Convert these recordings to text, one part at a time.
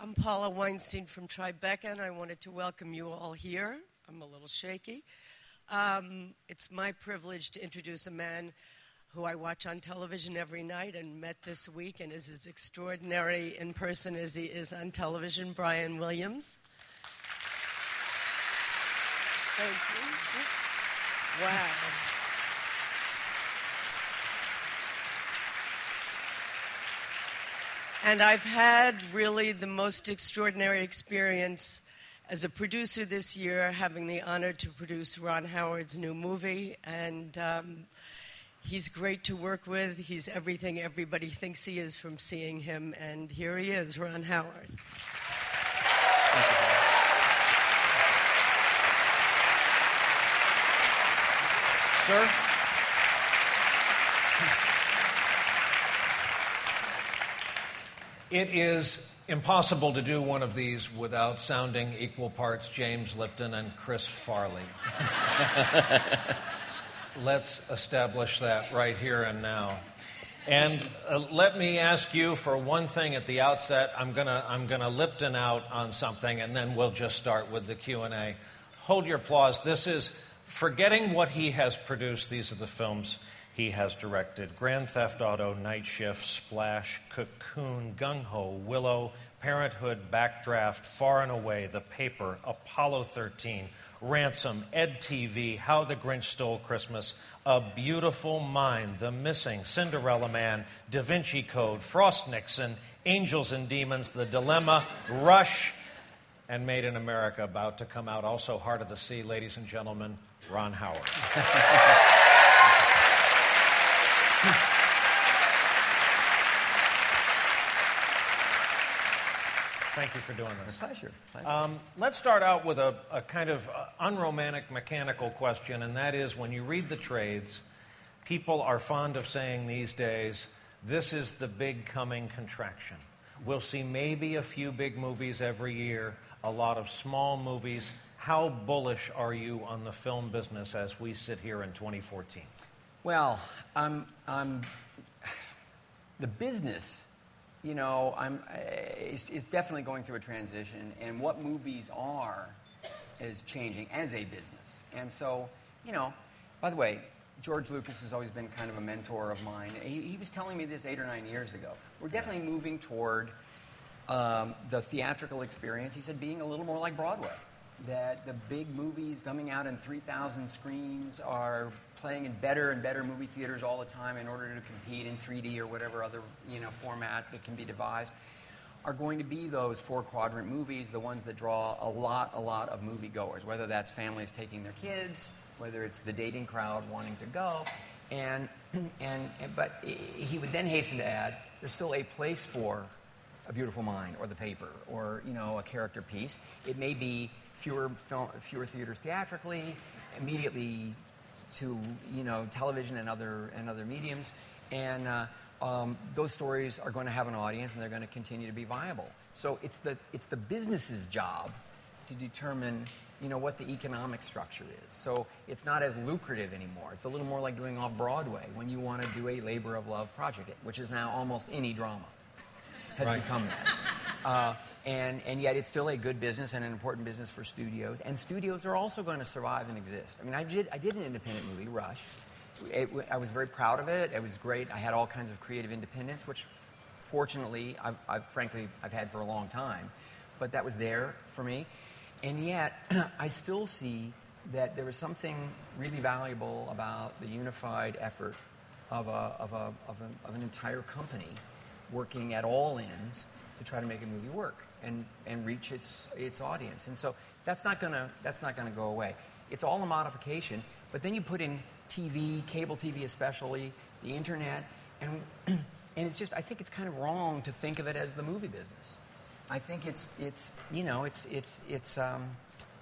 I'm Paula Weinstein from Tribeca, and I wanted to welcome you all here. I'm a little shaky. Um, it's my privilege to introduce a man who I watch on television every night and met this week and is as extraordinary in person as he is on television, Brian Williams. Thank you. Wow. And I've had really the most extraordinary experience as a producer this year, having the honor to produce Ron Howard's new movie. And um, he's great to work with. He's everything everybody thinks he is from seeing him. And here he is, Ron Howard. Sir? It is impossible to do one of these without sounding equal parts James Lipton and Chris Farley. Let's establish that right here and now. And uh, let me ask you for one thing at the outset. I'm gonna I'm gonna Lipton out on something, and then we'll just start with the Q and A. Hold your applause. This is forgetting what he has produced. These are the films he has directed Grand Theft Auto, Night Shift, Splash, Cocoon, Gung Ho, Willow, Parenthood, Backdraft, Far and Away, The Paper, Apollo 13, Ransom, Ed TV, How the Grinch Stole Christmas, A Beautiful Mind, The Missing, Cinderella Man, Da Vinci Code, Frost Nixon, Angels and Demons, The Dilemma, Rush, and Made in America about to come out. Also, Heart of the Sea, ladies and gentlemen, Ron Howard. Thank you for doing this. My pleasure. Um, let's start out with a, a kind of uh, unromantic mechanical question, and that is when you read the trades, people are fond of saying these days, this is the big coming contraction. We'll see maybe a few big movies every year, a lot of small movies. How bullish are you on the film business as we sit here in 2014? Well, I'm, I'm, the business, you know, I'm, it's, it's definitely going through a transition, and what movies are is changing as a business. And so, you know, by the way, George Lucas has always been kind of a mentor of mine. He, he was telling me this eight or nine years ago. We're definitely moving toward um, the theatrical experience. He said being a little more like Broadway. That the big movies coming out in 3,000 screens are playing in better and better movie theaters all the time in order to compete in 3D or whatever other you know format that can be devised are going to be those four quadrant movies, the ones that draw a lot, a lot of moviegoers, whether that's families taking their kids, whether it's the dating crowd wanting to go. And, and, but he would then hasten to add, there's still a place for a beautiful mind or the paper or, you know, a character piece. It may be fewer, fewer theaters theatrically, immediately to you know television and other and other mediums, and uh, um, those stories are going to have an audience and they're going to continue to be viable. So it's the it's the business's job to determine you know what the economic structure is. So it's not as lucrative anymore. It's a little more like doing off Broadway when you want to do a labor of love project, which is now almost any drama has right. become that. Uh, and, and yet it's still a good business and an important business for studios. And studios are also going to survive and exist. I mean, I did, I did an independent movie, Rush. It, I was very proud of it. It was great. I had all kinds of creative independence, which fortunately, I've, I've, frankly, I've had for a long time. But that was there for me. And yet, I still see that there is something really valuable about the unified effort of, a, of, a, of, a, of an entire company working at all ends to try to make a movie work and, and reach its, its audience. And so that's not to that's not to go away. It's all a modification, but then you put in TV, cable TV especially, the internet, and, and it's just, I think it's kind of wrong to think of it as the movie business. I think it's, it's you know, it's, it's, it's, um,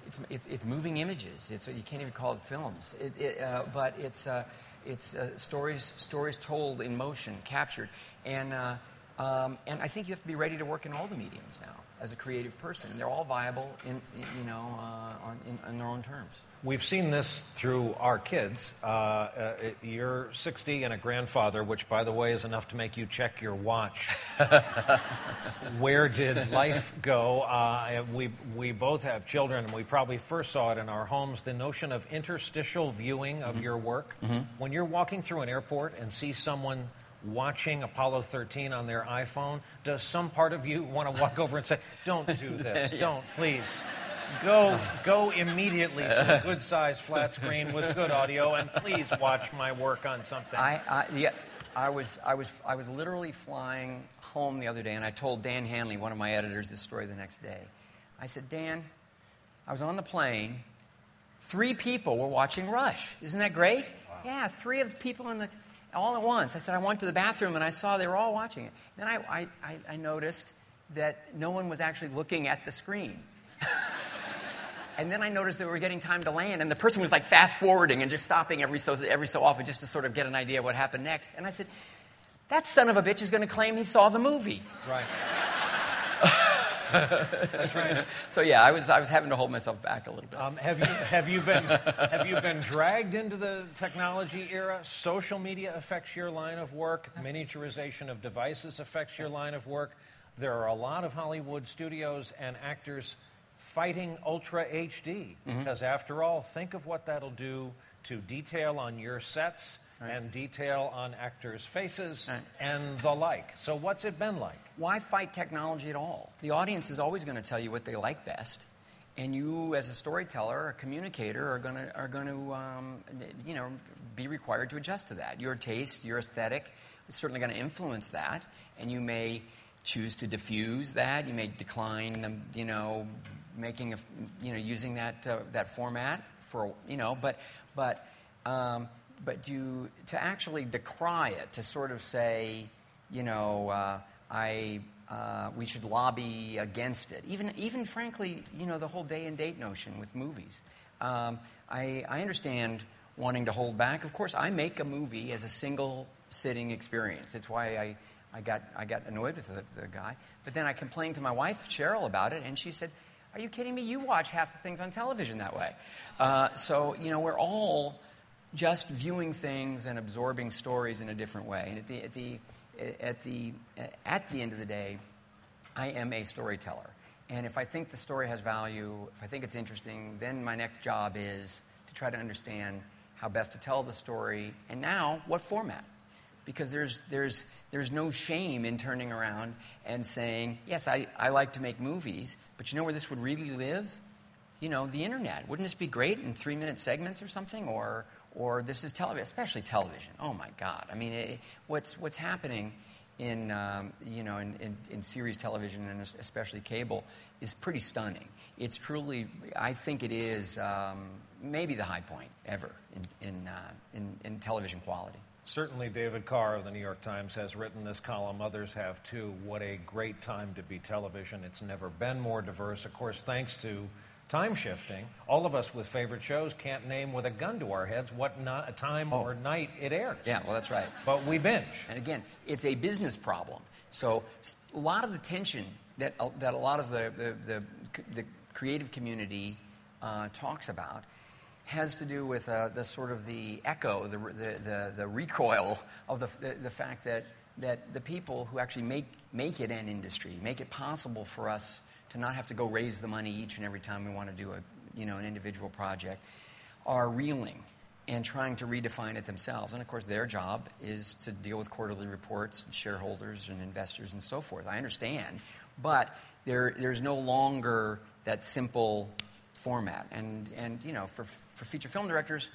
it's, it's, it's moving images. It's, you can't even call it films, it, it, uh, but it's, uh, it's uh, stories, stories told in motion, captured. And uh, Um, and I think you have to be ready to work in all the mediums now as a creative person. They're all viable in, you know, uh, on, in, in their own terms. We've seen this through our kids. Uh, uh, you're 60 and a grandfather, which, by the way, is enough to make you check your watch. Where did life go? Uh, we, we both have children, and we probably first saw it in our homes the notion of interstitial viewing of mm-hmm. your work. Mm-hmm. When you're walking through an airport and see someone watching Apollo 13 on their iPhone, does some part of you want to walk over and say, Don't do this, yes. don't, please? Go, go immediately to a good sized flat screen with good audio, and please watch my work on something. I, I, yeah, I, was, I, was, I was literally flying home the other day, and I told Dan Hanley, one of my editors, this story the next day. I said, Dan, I was on the plane. Three people were watching Rush. Isn't that great? Wow. Yeah, three of the people in the all at once. I said, I went to the bathroom and I saw they were all watching it. Then I, I, I noticed that no one was actually looking at the screen. and then I noticed that we were getting time to land, and the person was like fast forwarding and just stopping every so, every so often just to sort of get an idea of what happened next. And I said, That son of a bitch is going to claim he saw the movie. Right. That's right. So yeah, I was I was having to hold myself back a little bit. Um, have you have you been have you been dragged into the technology era? Social media affects your line of work. Miniaturization of devices affects your line of work. There are a lot of Hollywood studios and actors fighting Ultra HD mm-hmm. because, after all, think of what that'll do to detail on your sets right. and detail on actors' faces right. and the like. So, what's it been like? Why fight technology at all? The audience is always going to tell you what they like best. And you, as a storyteller, a communicator, are going to, are going to um, you know, be required to adjust to that. Your taste, your aesthetic is certainly going to influence that. And you may choose to diffuse that. You may decline, you know, making a, you know, using that, uh, that format for, you know, but, but um, but you, to actually decry it, to sort of say, you know, uh, I, uh, we should lobby against it. Even, even frankly, you know, the whole day and date notion with movies. Um, I, I understand wanting to hold back. Of course, I make a movie as a single sitting experience. It's why I, I, got, I got annoyed with the, the guy. But then I complained to my wife, Cheryl, about it, and she said, Are you kidding me? You watch half the things on television that way. Uh, so, you know, we're all just viewing things and absorbing stories in a different way. And at the, at the, at the, at the end of the day, I am a storyteller. And if I think the story has value, if I think it's interesting, then my next job is to try to understand how best to tell the story, and now what format. Because there's, there's, there's no shame in turning around and saying, yes, I, I like to make movies, but you know where this would really live? You know, the internet. Wouldn't this be great in three minute segments or something? Or, or this is television, especially television. Oh my God! I mean, it, what's what's happening in um, you know in, in, in, series television and especially cable is pretty stunning. It's truly, I think it is um, maybe the high point ever in in, uh, in, in television quality. Certainly, David Carr of the New York Times has written this column. Others have too. What a great time to be television. It's never been more diverse. Of course, thanks to time shifting. All of us with favorite shows can't name with a gun to our heads what not, time oh. or night it airs. Yeah, well, that's right. But we binge. And again, it's a business problem. So a lot of the tension that, uh, that a lot of the, the, the, the creative community uh, talks about has to do with uh, the sort of the echo, the, the, the, the recoil of the, the, the, fact that, that the people who actually make, make it an industry, make it possible for us to not have to go raise the money each and every time we want to do a, you know, an individual project, are reeling and trying to redefine it themselves. And of course, their job is to deal with quarterly reports, and shareholders, and investors, and so forth. I understand, but there, there's no longer that simple format. And, and you know, for, for feature film directors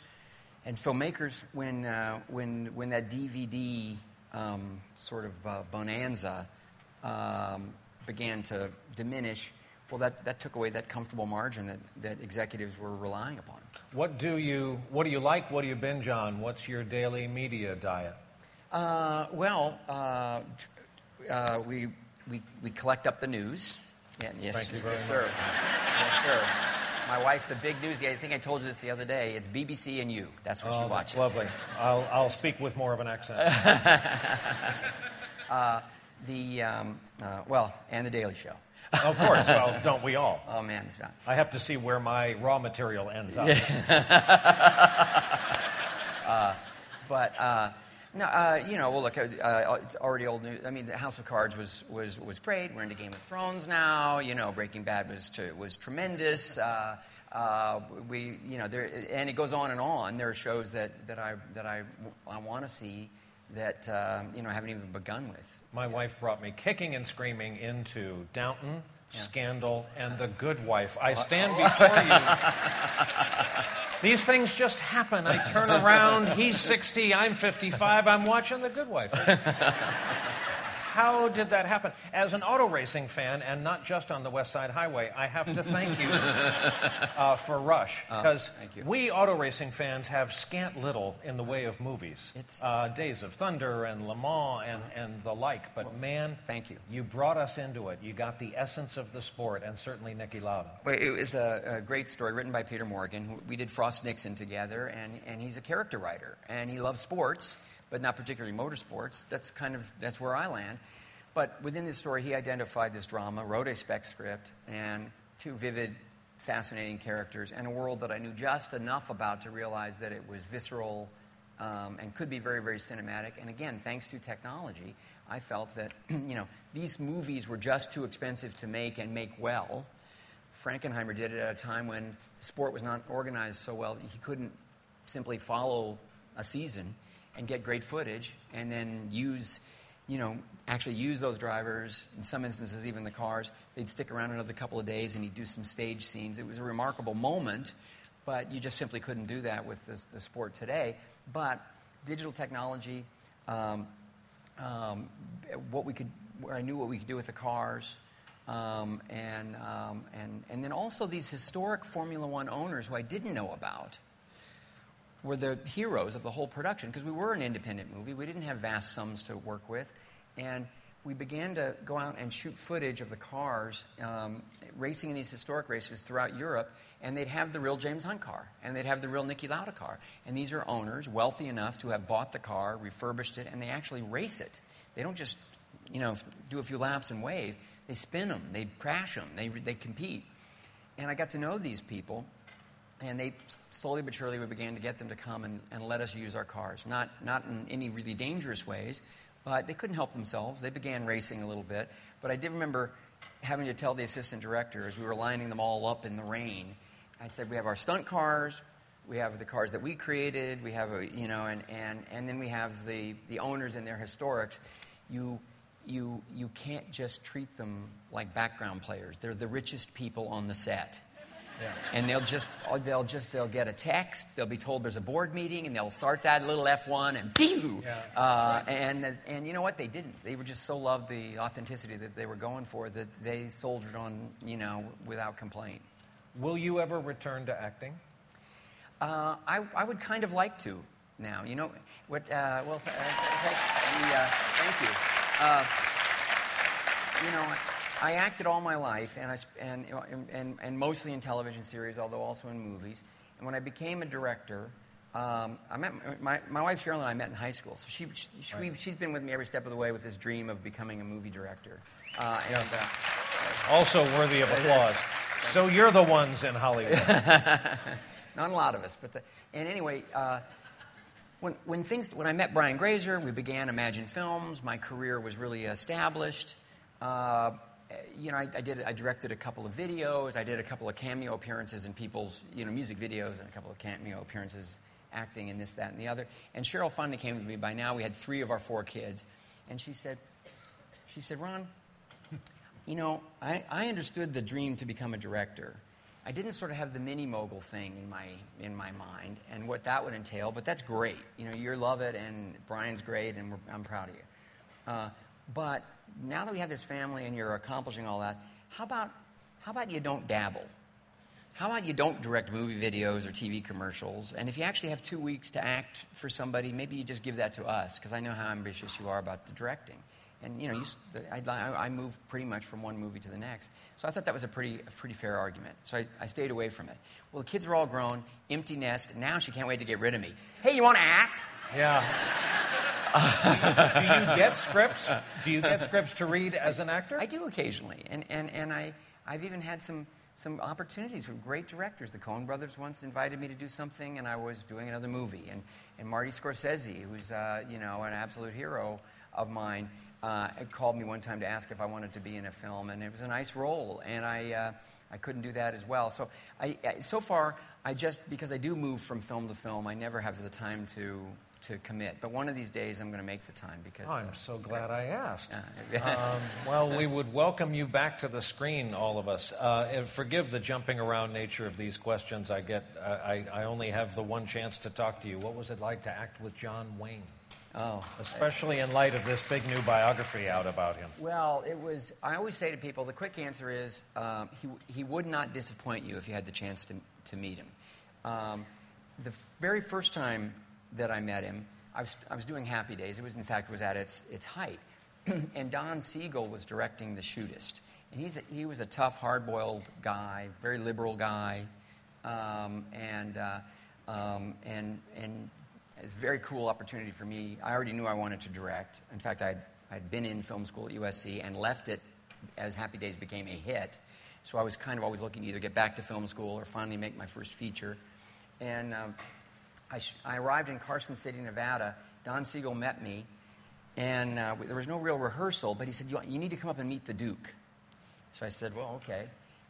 and filmmakers, when, uh, when, when that DVD um, sort of uh, bonanza um, began to diminish, well, that, that took away that comfortable margin that, that executives were relying upon. What do you What do you like? What do you binge on? What's your daily media diet? Uh, well, uh, uh, we, we, we collect up the news. Yeah, yes, Thank you very yes, much. sir. yes, sir. My wife's a big news. I think I told you this the other day. It's BBC and you. That's what oh, she watches. Lovely. I'll, I'll speak with more of an accent. uh, the um, uh, well, and the Daily Show. Of course. Well, don't we all? Oh man, it's not. I have to see where my raw material ends up. But uh, no, uh, you know, well, look, uh, uh, it's already old news. I mean, the House of Cards was was was great. We're into Game of Thrones now. You know, Breaking Bad was to, was tremendous. Uh, uh, we, you know, there, and it goes on and on. There are shows that, that I that I, I want to see that um, you know I haven't even begun with. My wife brought me kicking and screaming into Downton, Scandal, and The Good Wife. I stand before you. These things just happen. I turn around, he's 60, I'm 55, I'm watching The Good Wife. How did that happen? As an auto racing fan, and not just on the West Side Highway, I have to thank you uh, for Rush. Because thank we auto racing fans have scant little in the way of movies. It's- uh, Days of Thunder and Le Mans and, and the like. But man, thank you. You brought us into it. You got the essence of the sport, and certainly Niki Lauda. Well, it was a, a great story written by Peter Morgan. We did Frost Nixon together, and, and he's a character writer, and he loves sports, but not particularly motorsports. That's kind of that's where I land. But within this story, he identified this drama, wrote a spec script, and two vivid, fascinating characters, and a world that I knew just enough about to realize that it was visceral um, and could be very, very cinematic. And again, thanks to technology, I felt that you know these movies were just too expensive to make and make well. Frankenheimer did it at a time when the sport was not organized so well that he couldn't simply follow a season and get great footage and then use, you know, actually use those drivers, in some instances, even the cars. They'd stick around another couple of days and he'd do some stage scenes. It was a remarkable moment, but you just simply couldn't do that with the, sport today. But digital technology, um, um, what we could, where I knew what we could do with the cars, um, and, um, and, and then also these historic Formula One owners who I didn't know about were the heroes of the whole production because we were an independent movie. We didn't have vast sums to work with. And we began to go out and shoot footage of the cars um, racing in these historic races throughout Europe. And they'd have the real James Hunt car, and they'd have the real Niki Lauda car. And these are owners wealthy enough to have bought the car, refurbished it, and they actually race it. They don't just, you know, do a few laps and wave. They spin them, they crash them, they, they compete. And I got to know these people, and they slowly but surely we began to get them to come and, and let us use our cars. Not, not in any really dangerous ways, but they couldn't help themselves. They began racing a little bit. But I did remember having to tell the assistant director as we were lining them all up in the rain, I said, We have our stunt cars, we have the cars that we created, we have a, you know, and, and, and then we have the, the owners and their historics. You, you, you can't just treat them like background players. They're the richest people on the set. And they'll just, they'll just, they'll get a text. They'll be told there's a board meeting, and they'll start that little F1 and pew. Uh, and and you know what? They didn't. They were just so loved the authenticity that they were going for that they soldiered on, you know, without complaint. Will you ever return to acting? Uh, I, I would kind of like to now. You know what? Uh, well, th- uh, th- uh, thank you. Uh, you know, I acted all my life, and, I, and, and, and mostly in television series, although also in movies. And when I became a director, um, I met my, my wife Cheryl and I met in high school. So she, she, we- she's been with me every step of the way with this dream of becoming a movie director. Uh, and, uh, Also worthy of applause. So you're the ones in Hollywood. Not a lot of us, but the, and anyway, uh, when, when things when I met Brian Grazer, we began Imagine Films. My career was really established. You know, I, I did I directed a couple of videos. I did a couple of cameo appearances in people's you know music videos and a couple of cameo appearances acting in this, that, and the other. And Cheryl finally came to me. By now, we had three of our four kids, and she said, she said, Ron, you know, I, I understood the dream to become a director. I didn't sort of have the mini mogul thing in my in my mind and what that would entail, but that's great. You know, you love it, and Brian's great, and I'm proud of you. Uh, but now that we have this family and you're accomplishing all that, how about how about you don't dabble? How about you don't direct movie videos or TV commercials? And if you actually have two weeks to act for somebody, maybe you just give that to us because I know how ambitious you are about the directing. And you know, you, I, I pretty much from one movie to the next. So I thought that was a pretty, a pretty fair argument. So I, I stayed away from it. Well, the kids are all grown, empty nest. Now she can't wait to get rid of me. Hey, you want to act? Yeah. do you get scripts? Do you get scripts to read as an actor? I do occasionally, and and and I I've even had some some opportunities from great directors. The Coen Brothers once invited me to do something, and I was doing another movie, and and Marty Scorsese, who's uh, you know an absolute hero of mine, uh, called me one time to ask if I wanted to be in a film, and it was a nice role, and I. Uh, I couldn't do that as well. So, I, so far, I just, because I do move from film to film, I never have the time to, to commit. But one of these days, I'm going to make the time because. Oh, I'm uh, so glad I asked. Uh, um, well, we would welcome you back to the screen, all of us. Uh, and forgive the jumping around nature of these questions. I get, I, I only have the one chance to talk to you. What was it like to act with John Wayne? Oh. Especially in light of this big new biography out about him. Well, it was, I always say to people the quick answer is um, he, he would not disappoint you if you had the chance to, to meet him. Um, the very first time that I met him, I was, I was doing Happy Days. It was, in fact, was at its, its height. and Don Siegel was directing The Shootist. And he's a, he was a tough, hard boiled guy, very liberal guy. Um, and, uh, um, and, and it's a very cool opportunity for me. I already knew I wanted to direct. In fact, I'd, I'd been in film school at USC and left it as Happy Days became a hit. So I was kind of always looking to either get back to film school or finally make my first feature. And um, I, sh- I, arrived in Carson City, Nevada. Don Siegel met me, and uh, there was no real rehearsal, but he said, you, you, need to come up and meet the Duke. So I said, Well, okay,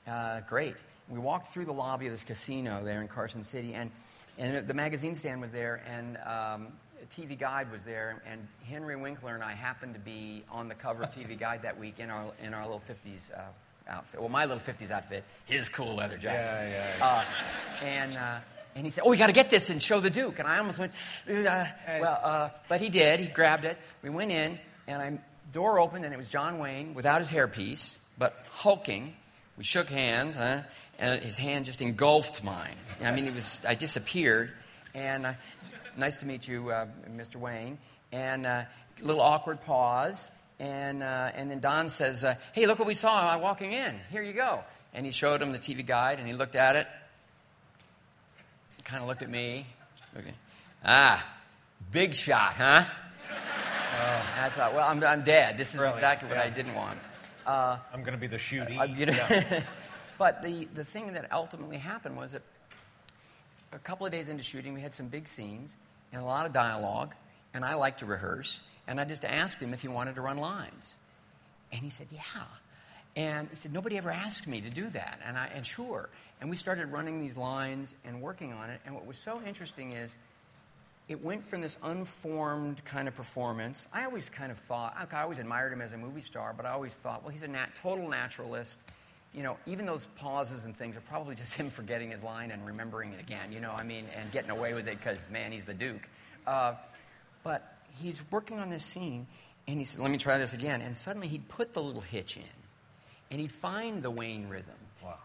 uh, great. We walked through the lobby of this casino there in Carson City, and and the magazine stand was there, and um, TV Guide was there, and Henry Winkler and I happened to be on the cover of TV Guide that week in our, in our little 50s uh, outfit. Well, my little 50s outfit, his cool leather jacket. Yeah, yeah. yeah. Uh, and, uh, and he said, Oh, we got to get this and show the Duke. And I almost went, uh, Well, uh, but he did. He grabbed it. We went in, and I door opened, and it was John Wayne without his hairpiece, but hulking. We shook hands, huh? and his hand just engulfed mine. I mean, it was, I disappeared. And uh, nice to meet you, uh, Mr. Wayne. And uh, a little awkward pause. And, uh, and then Don says, uh, Hey, look what we saw walking in. Here you go. And he showed him the TV guide, and he looked at it. Kind of looked at me. Okay. Ah, big shot, huh? Uh, I thought, well, I'm, I'm dead. This is exactly what yeah. I didn't want. Uh, I'm going to be the shooty. Uh, you know, yeah. but the, the thing that ultimately happened was that a couple of days into shooting, we had some big scenes and a lot of dialogue, and I like to rehearse. And I just asked him if he wanted to run lines. And he said, Yeah. And he said, Nobody ever asked me to do that. And, I, and sure. And we started running these lines and working on it. And what was so interesting is it went from this unformed kind of performance. I always kind of thought, I always admired him as a movie star, but I always thought, well, he's a nat- total naturalist. You know, even those pauses and things are probably just him forgetting his line and remembering it again, you know, I mean, and getting away with it because, man, he's the Duke. Uh, but he's working on this scene, and he said, let me try this again. And suddenly he'd put the little hitch in, and he'd find the Wayne rhythm.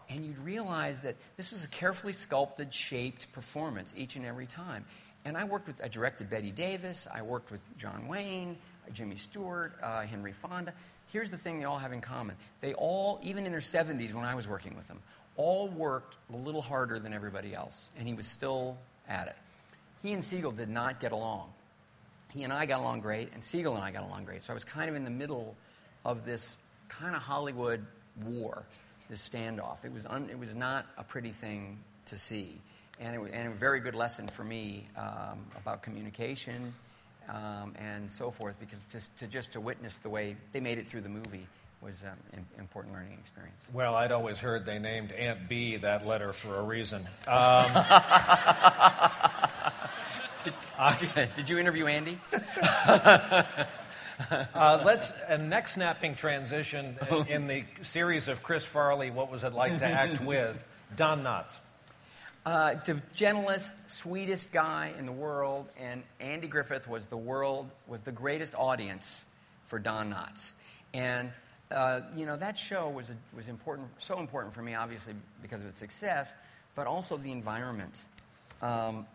And you'd realize that this was a carefully sculpted, shaped performance each and every time. And I worked with, I directed Bette Davis, I worked with John Wayne, Jimmy Stewart, uh, Henry Fonda. Here's the thing they all have in common. They all, even in their 70s when I was working with them, all worked a little harder than everybody else, and he was still at it. He and Siegel did not get along. He and I got along great, and Siegel and I got along great. So I was kind of in the middle of this kind of Hollywood war, this standoff. It was, un, it was not a pretty thing to see and it was and a very good lesson for me um, about communication um, and so forth because just to just to witness the way they made it through the movie was um, an important learning experience. Well, I'd always heard they named Aunt Bee that letter for a reason. Um, did, did, you, did, you, interview Andy? uh, let's a neck snapping transition in the series of Chris Farley. What was it like to act with Don Knotts? Uh, the gentlest, sweetest guy in the world, and Andy Griffith was the world was the greatest audience for Don Knotts, and uh, you know that show was a, was important, so important for me, obviously because of its success, but also the environment. Um,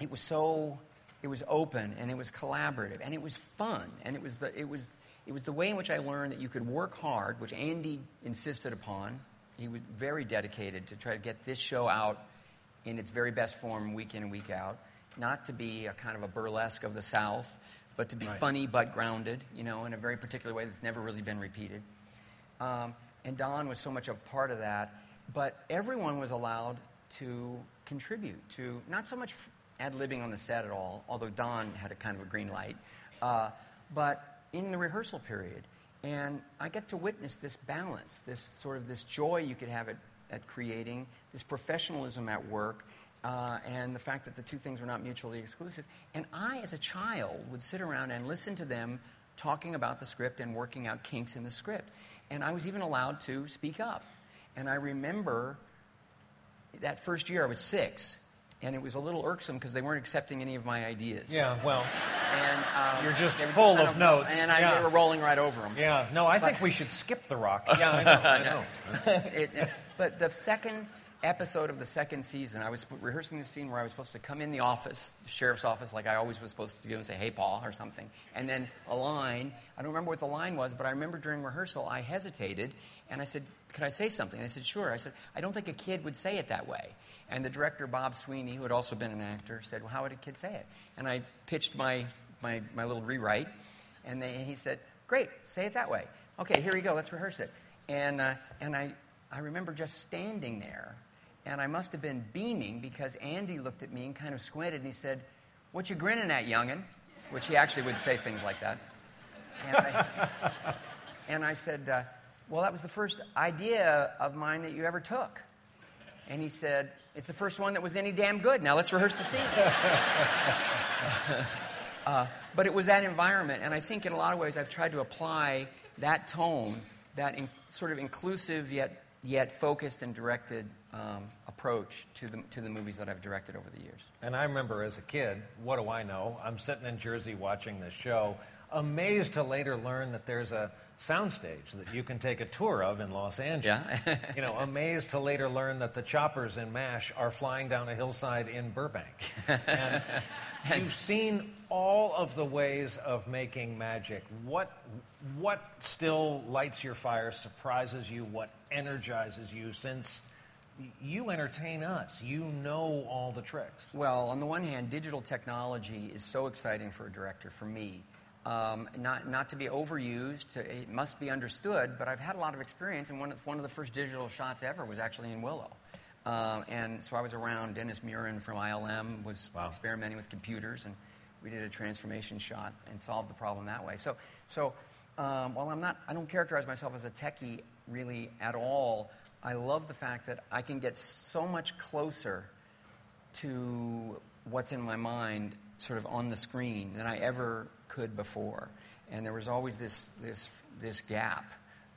it was so, it was open and it was collaborative and it was fun and it was the it was it was the way in which I learned that you could work hard, which Andy insisted upon. He was very dedicated to try to get this show out in its very best form week in and week out, not to be a kind of a burlesque of the South, but to be Right. funny but grounded, you know, in a very particular way that's never really been repeated. Um, and Don was so much a part of that. But everyone was allowed to contribute to not so much ad libbing on the set at all, although Don had a kind of a green light, uh, but in the rehearsal period. And I get to witness this balance, this sort of this joy you could have at, at creating, this professionalism at work, uh, and the fact that the two things were not mutually exclusive. And I, as a child, would sit around and listen to them talking about the script and working out kinks in the script. And I was even allowed to speak up. And I remember that first year I was six, and it was a little irksome because they weren't accepting any of my ideas. Yeah, well, And, um, You're just were full of notes. And I, Yeah. they were rolling right over them. yeah. No, I think we should skip the rock. Yeah, I know. I know. It- it- but the second episode of the second season, I was rehearsing the scene where I was supposed to come in the office, the sheriff's office, like I always was supposed to do and say, hey, Paul, or something. And then a line, I don't remember what the line was, but I remember during rehearsal I hesitated and I said, could I say something? I said, sure. I said, I don't think a kid would say it that way. And the director, Bob Sweeney, who had also been an actor, said, well, how would a kid say it? And I pitched my, my, my little rewrite, and, they, and he said, great, say it that way. Okay, here we go, let's rehearse it. And, uh, and I, I remember just standing there, and I must have been beaming because Andy looked at me and kind of squinted, and he said, what you grinning at, youngin'? Which he actually would say things like that. And I, and I said, uh, Well, that was the first idea of mine that you ever took. And he said, It's the first one that was any damn good. Now let's rehearse the scene. uh, but it was that environment. And I think in a lot of ways I've tried to apply that tone, that in, sort of inclusive yet, yet focused and directed um, approach to the, to the movies that I've directed over the years. And I remember as a kid, what do I know? I'm sitting in Jersey watching this show, amazed to later learn that there's a soundstage that you can take a tour of in Los Angeles. Yeah. you know, amazed to later learn that the choppers in MASH are flying down a hillside in Burbank. And you've seen all of the ways of making magic. What, what still lights your fire, surprises you, what energizes you since you entertain us? You know all the tricks. Well, on the one hand, digital technology is so exciting for a director, for me. Um, not, not to be overused, to, it must be understood, but I've had a lot of experience, and one of, one of the first digital shots ever was actually in Willow. Um, and so I was around, Dennis Muren from ILM was Wow. experimenting with computers, and we did a transformation shot and solved the problem that way. So, so um, while I'm not, I don't characterize myself as a techie really at all, I love the fact that I can get so much closer to what's in my mind sort of on the screen than I ever could before. And there was always this, this, this gap.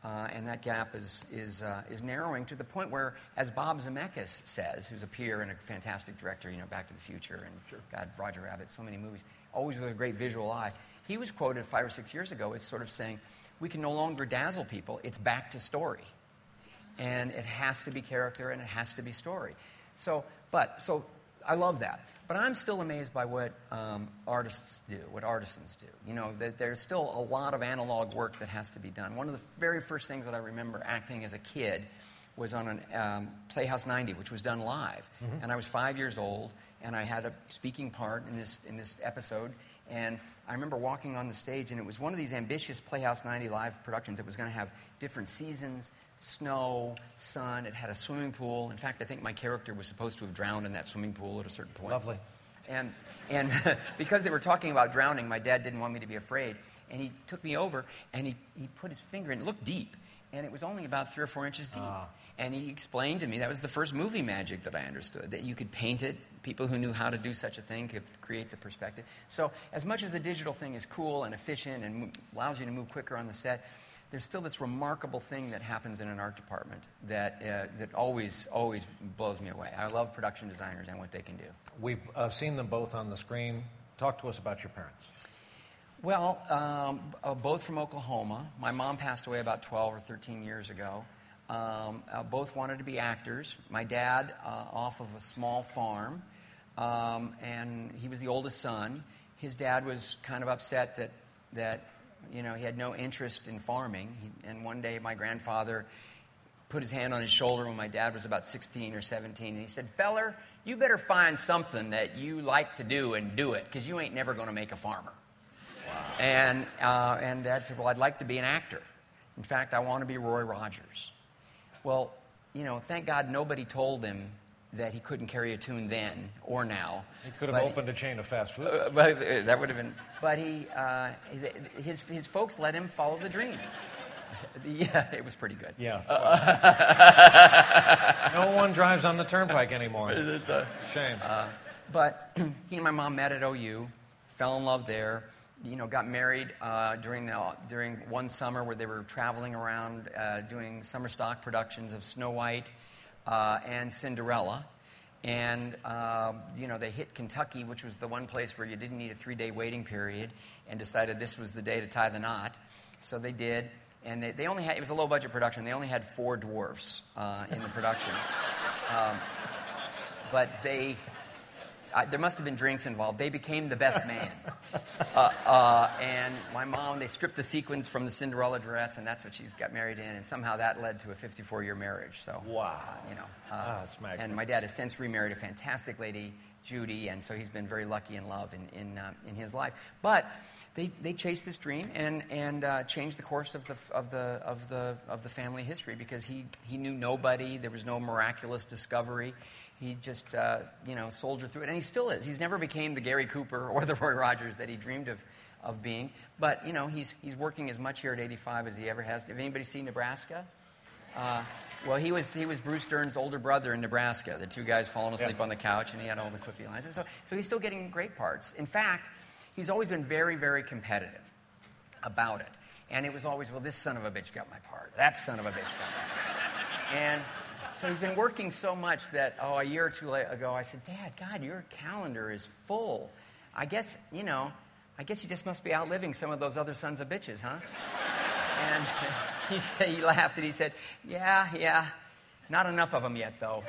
Uh, and that gap is, is, uh, is narrowing to the point where, as Bob Zemeckis says, who's a peer and a fantastic director, you know, Back to the Future and God, Roger Rabbit, so many movies, always with a great visual eye. He was quoted five or six years ago as sort of saying, We can no longer dazzle people, it's back to story and it has to be character and it has to be story. So, but so I love that. But I'm still amazed by what um, artists do, what artisans do. You know, that there's still a lot of analog work that has to be done. One of the very first things that I remember acting as a kid was on a um, Playhouse 90, which was done live, and I was five years old, and I had a speaking part in this in this episode. And I remember walking on the stage, and it was one of these ambitious Playhouse 90 live productions that was going to have different seasons, snow, sun. It had a swimming pool. In fact, I think my character was supposed to have drowned in that swimming pool at a certain point. Lovely. And, and because they were talking about drowning, my dad didn't want me to be afraid. And he took me over and he, he put his finger in. It looked deep. And it was only about three or four inches deep. Ah. And he explained to me that was the first movie magic that I understood that you could paint it. People who knew how to do such a thing could create the perspective. So, as much as the digital thing is cool and efficient and allows you to move quicker on the set, there's still this remarkable thing that happens in an art department that, uh, that always, always blows me away. I love production designers and what they can do. We've uh, seen them both on the screen. Talk to us about your parents. Well, um, uh, both from Oklahoma. My mom passed away about 12 or 13 years ago. Um, uh, both wanted to be actors. My dad, uh, off of a small farm, um, and he was the oldest son. His dad was kind of upset that, that you know, he had no interest in farming. He, and one day, my grandfather put his hand on his shoulder when my dad was about 16 or 17, and he said, Feller, you better find something that you like to do and do it, because you ain't never going to make a farmer. And, uh, and Dad said, Well, I'd like to be an actor. In fact, I want to be Roy Rogers. Well, you know, thank God nobody told him that he couldn't carry a tune then or now. He could have But- opened a chain of fast food. uh, but uh, that would have been. But he, uh, his, his folks let him follow the dream. Yeah, it was pretty good. yeah. no one drives on the turnpike anymore. It's a shame. But he and my mom met at OU, fell in love there. You know, got married uh, during the, during one summer where they were traveling around uh, doing summer stock productions of Snow White uh, and Cinderella. And uh, you know, they hit Kentucky, which was the one place where you didn't need a three-day waiting period, and decided this was the day to tie the knot. So they did, and they, they only had it was a low-budget production. They only had four dwarfs uh, in the production, um, but they I, there must have been drinks involved. They became the best man. Uh, uh, and my mom, they stripped the sequins from the Cinderella dress, and that's what she's got married in. And somehow that led to a 54 year marriage. So, Wow. you know. Ah, that's and my dad has since remarried a fantastic lady, Judy, and so he's been very lucky in love in, in, uh, in his life. But they, they chased this dream and, and uh, changed the course of the, of, the, of, the, of the family history because he, he knew nobody. There was no miraculous discovery. He just, uh, you know, soldiered through it. And he still is. He's never became the Gary Cooper or the Roy Rogers that he dreamed of, of being. But, you know, he's, he's working as much here at 85 as he ever has. Have anybody seen Nebraska? Uh, well, he was, he was Bruce Dern's older brother in Nebraska. The two guys falling asleep on the couch, and he had all the quippy lines. And so, so he's still getting great parts. In fact, he's always been very, very competitive about it. And it was always, well, this son of a bitch got my part. That son of a bitch got my part. And so he's been working so much that, oh, a year or two ago, I said, Dad, God, your calendar is full. I guess, you know, I guess you just must be outliving some of those other sons of bitches, huh? And he said, he laughed and he said, Yeah, yeah, not enough of them yet, though.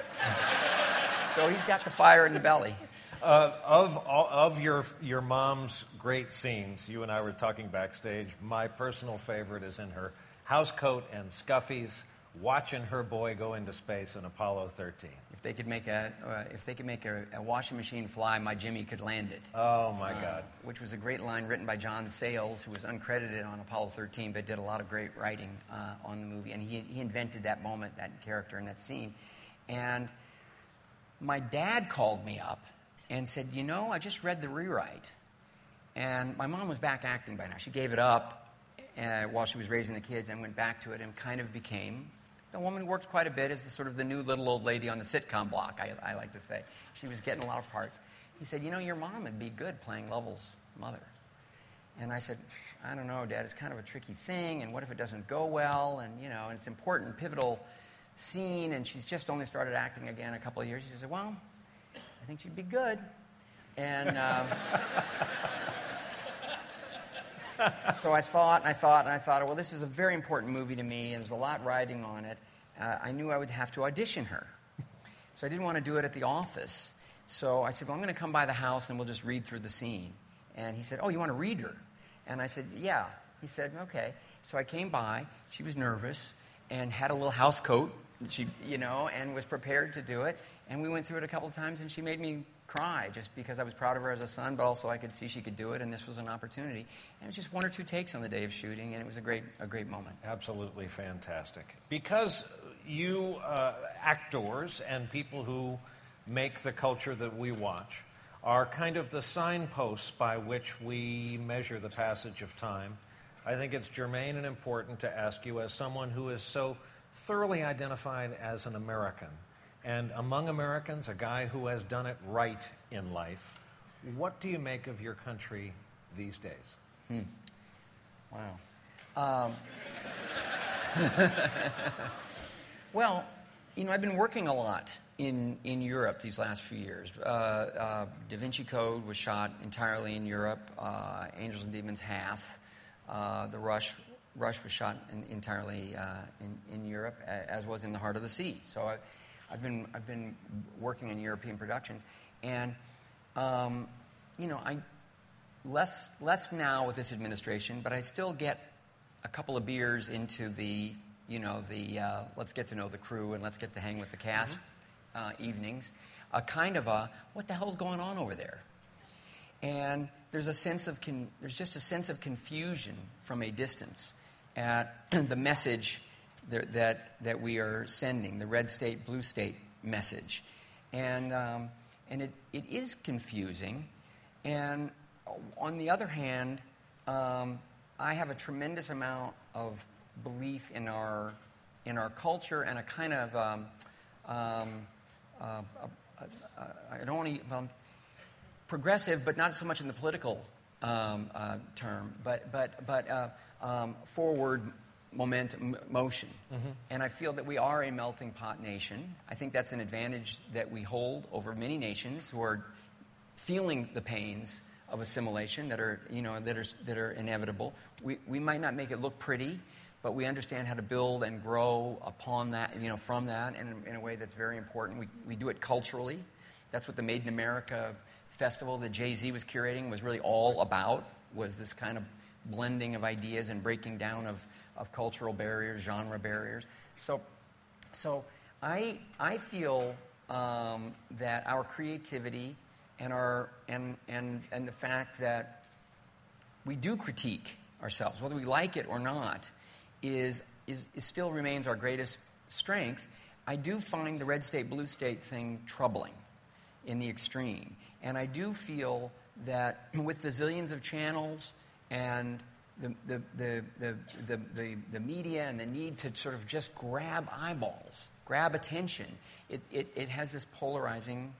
so he's got the fire in the belly. Uh, of of your your mom's great scenes, you and I were talking backstage. My personal favorite is in her house coat and scuffies, watching her boy go into space in Apollo 13. If they could make a, uh, if they could make a, a washing machine fly, my Jimmy could land it. Oh my God! which was a great line written by John Sayles, who was uncredited on Apollo 13, but did a lot of great writing uh, on the movie. And he, he invented that moment, that character, and that scene. And my dad called me up and said, You know, I just read the rewrite. And my mom was back acting by now. She gave it up uh, while she was raising the kids and went back to it and kind of became a woman who worked quite a bit as the sort of the new little old lady on the sitcom block, I, I like to say. She was getting a lot of parts. He said, You know, your mom would be good playing Lovell's mother. And I said, I don't know, Dad, it's kind of a tricky thing, and what if it doesn't go well? And, you know, and it's an important, pivotal scene, and she's just only started acting again a couple of years. She said, Well, I think she'd be good. And um, so I thought, and I thought, and I thought, well, this is a very important movie to me, and there's a lot riding on it. Uh, I knew I would have to audition her. So I didn't want to do it at the office. So I said, well, I'm going to come by the house and we'll just read through the scene. And he said, oh, you want to read her? And I said, yeah. He said, okay. So I came by. She was nervous and had a little house coat, she, you know, and was prepared to do it. And we went through it a couple of times, and she made me cry just because I was proud of her as a son, but also I could see she could do it, and this was an opportunity. And it was just one or two takes on the day of shooting, and it was a great, a great moment. Absolutely fantastic. Because you uh, actors and people who make the culture that we watch are kind of the signposts by which we measure the passage of time. I think it's germane and important to ask you, as someone who is so thoroughly identified as an American, and among Americans, a guy who has done it right in life, what do you make of your country these days? Wow. Um, well, you know, I've been working a lot in, in Europe these last few years. Uh, uh, Da Vinci Code was shot entirely in Europe, uh, Angels and Demons half. Uh, the Rush, Rush was shot in, entirely uh, in, in Europe, as was In the Heart of the Sea. So I, I've, been, I've been working in European productions. And, um, you know, I, less less now with this administration, but I still get a couple of beers into the you know the uh, let's get to know the crew and let's get to hang with the cast uh, evenings. A kind of a what the hell's going on over there? And there's a sense of con- there's just a sense of confusion from a distance at the message that, that, we are sending, the red state, blue state message. And, um, and it, it is confusing. And on the other hand, um, I have a tremendous amount of belief in our, in our culture and a kind of, um, um uh, uh, uh, I don't want to, progressive, but not so much in the political um, uh, term, but, but, but um, forward momentum, motion. Mm-hmm. And I feel that we are a melting pot nation. I think that's an advantage that we hold over many nations who are feeling the pains of assimilation that are, you know, that are, that are inevitable. We, we might not make it look pretty, but we understand how to build and grow upon that, you know, from that and in a way that's very important. We, we do it culturally. That's what the Made in America festival that Jay-Z was curating was really all about, was this kind of blending of ideas and breaking down of, of cultural barriers, genre barriers. So, so I, I feel um, that our creativity and, our, and, and, and the fact that we do critique ourselves, whether we like it or not, is, is, is still remains our greatest strength. I do find the red state, blue state thing troubling in the extreme. And I do feel that with the zillions of channels and the, the, the, the, the, the, media and the need to sort of just grab eyeballs, grab attention, it, it, it has this polarizing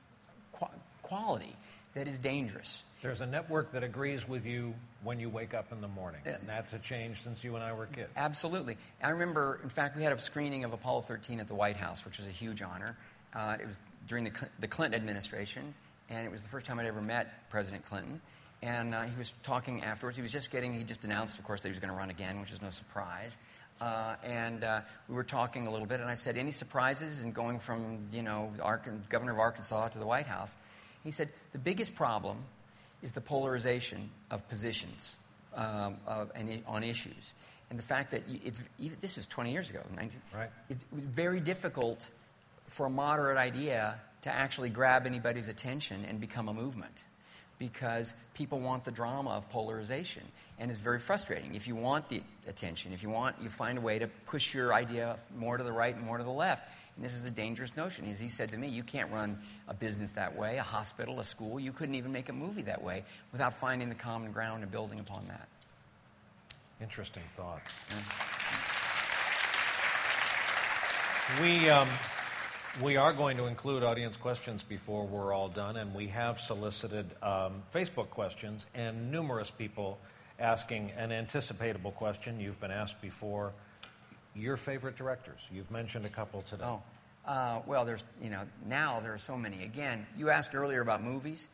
qu- quality that is dangerous. There's a network that agrees with you when you wake up in the morning. And that's a change since you and I were kids. Absolutely. I remember, in fact, we had a screening of Apollo 13 at the White House, which was a huge honor. Uh, it was during the, the Clinton administration, and it was the first time I'd ever met President Clinton. And uh, he was talking afterwards. He was just getting, he just announced, of course, that he was going to run again, which is no surprise. Uh, and uh, we were talking a little bit, and I said, Any surprises in going from, you know, governor of Arkansas to the White House? He said, The biggest problem is the polarization of positions um, of, and, on issues. And the fact that it's, this was 20 years ago, 19, right. it was very difficult for a moderate idea to actually grab anybody's attention and become a movement because people want the drama of polarization and it's very frustrating. If you want the attention if you want you find a way to push your idea more to the right and more to the left and this is a dangerous notion. As he said to me you can't run a business that way a hospital a school. You couldn't even make a movie that way without finding the common ground and building upon that. Interesting thought. Yeah. we um, we are going to include audience questions before we're all done, and we have solicited um, Facebook questions and numerous people asking an anticipatable question. You've been asked before. Your favorite directors? You've mentioned a couple today. Oh, uh, well, there's you know now there are so many. Again, you asked earlier about movies.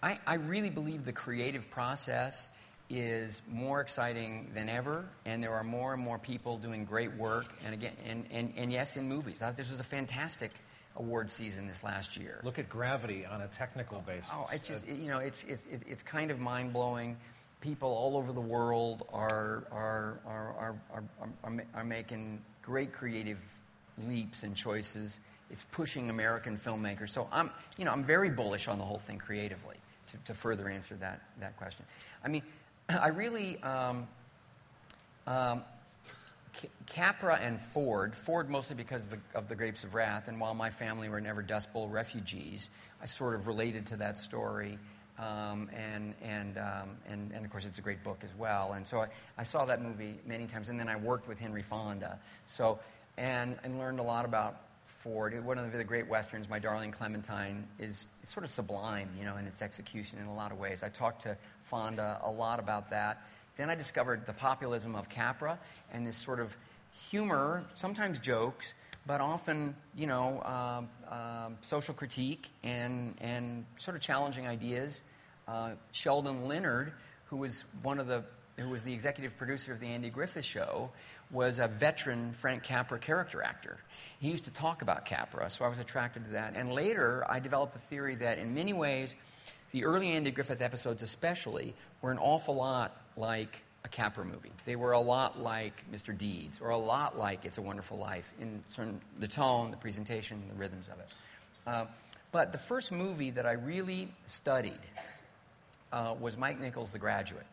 I, I really believe the creative process is more exciting than ever, and there are more and more people doing great work. And again, and, and, and yes, in movies. I thought this was a fantastic award season this last year. Look at Gravity on a technical basis. Oh, it's just, you know, it's, it's, it's kind of mind blowing. People all over the world are, are, are, are, are, are, are making great creative leaps and choices. It's pushing American filmmakers. So I'm, you know, I'm very bullish on the whole thing creatively to, to further answer that, that question. I mean, I really, um, um, Capra and Ford, Ford mostly because of the, of the, Grapes of Wrath, and while my family were never Dust Bowl refugees, I sort of related to that story. Um, and, and, um, and, and of course, it's a great book as well. And so I, I saw that movie many times, and then I worked with Henry Fonda. So, and, and learned a lot about Ford. One of the great westerns, My Darling Clementine, is sort of sublime, you know, in its execution in a lot of ways. I talked to Fonda a lot about that. Then I discovered the populism of Capra and this sort of humor, sometimes jokes, but often, you know, uh, uh, social critique and, and sort of challenging ideas. Uh, Sheldon Leonard, who was one of the who was the executive producer of the Andy Griffith Show, was a veteran Frank Capra character actor. He used to talk about Capra, so I was attracted to that. And later, I developed the theory that in many ways, the early Andy Griffith episodes, especially, were an awful lot like a Capra movie. They were a lot like Mr. Deeds, or a lot like It's a Wonderful Life in certain, the tone, the presentation, the rhythms of it. Uh, but the first movie that I really studied uh, was Mike Nichols' The Graduate.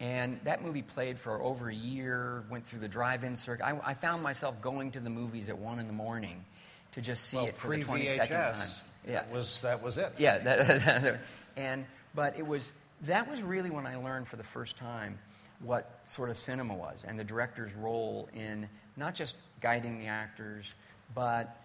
And that movie played for over a year, went through the drive in circuit. I, I, found myself going to the movies at 1 in the morning to just see well, it for the 22nd time. Yeah. That was, that was it. Yeah. That, and, but it was, that was really when I learned for the first time what sort of cinema was and the director's role in not just guiding the actors, but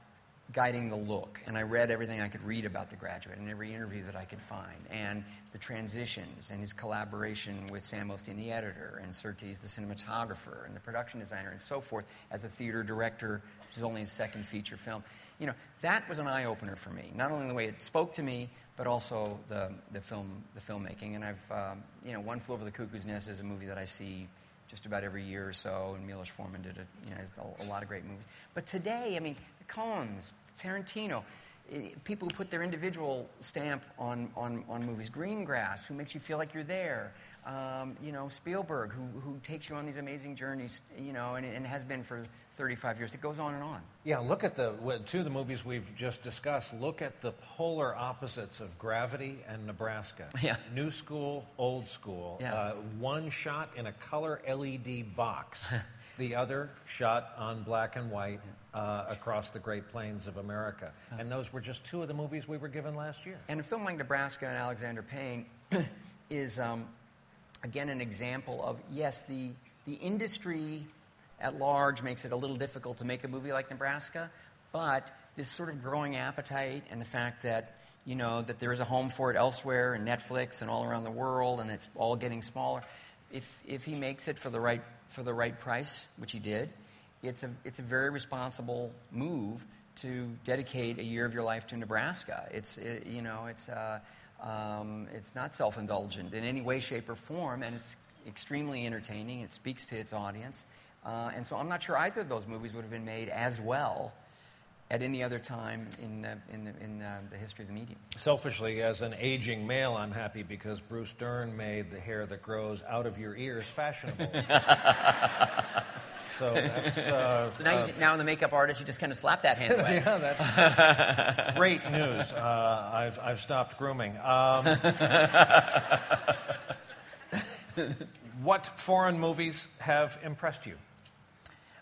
guiding the look. And I read everything I could read about The Graduate and every interview that I could find, and the transitions and his collaboration with Sam O'Steen, the editor, and Surtees, the cinematographer, and the production designer, and so forth, as a theater director, which is only his second feature film. You know, that was an eye opener for me. Not only the way it spoke to me, but also the, the film, the filmmaking. And I've, um, you know, One Flew Over the Cuckoo's Nest is a movie that I see just about every year or so, and Milos Forman did a, you know, a, a lot of great movies. But today, I mean, Coens, Tarantino, eh, people who put their individual stamp on, on, on movies. Greengrass, who makes you feel like you're there. Um, you know, Spielberg, who, who takes you on these amazing journeys, you know, and, and has been for 35 years. It goes on and on. Yeah, look at the two of the movies we've just discussed. Look at the polar opposites of Gravity and Nebraska. Yeah. New school, old school. Yeah. Uh, one shot in a color LED box, the other shot on black and white uh, across the Great Plains of America. And those were just two of the movies we were given last year. And a film like Nebraska and Alexander Payne is, um, again, an example of yes, the, the industry at large makes it a little difficult to make a movie like Nebraska, but this sort of growing appetite and the fact that you know that there is a home for it elsewhere in Netflix and all around the world, and it's all getting smaller. If if he makes it for the right for the right price, which he did, it's a, it's a very responsible move to dedicate a year of your life to Nebraska. It's, it, you know, it's, uh, um, it's not self indulgent in any way, shape, or form, and it's extremely entertaining. It speaks to its audience. Uh, and so I'm not sure either of those movies would have been made as well at any other time in, uh, in, the, in uh, the history of the medium. Selfishly, as an aging male, I'm happy because Bruce Dern made the hair that grows out of your ears fashionable. So, uh, so now, you, now in the makeup artist, you just kind of slap that hand away. yeah, that's great news. Uh, I've, I've stopped grooming. Um, what foreign movies have impressed you?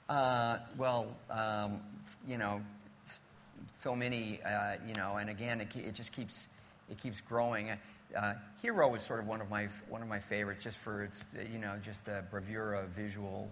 Uh, well, um, you know, so many, uh, you know, and again, it, it, just keeps it keeps growing. Uh, Hero is sort of one of my one of my favorites, just for its, you know, just the bravura visual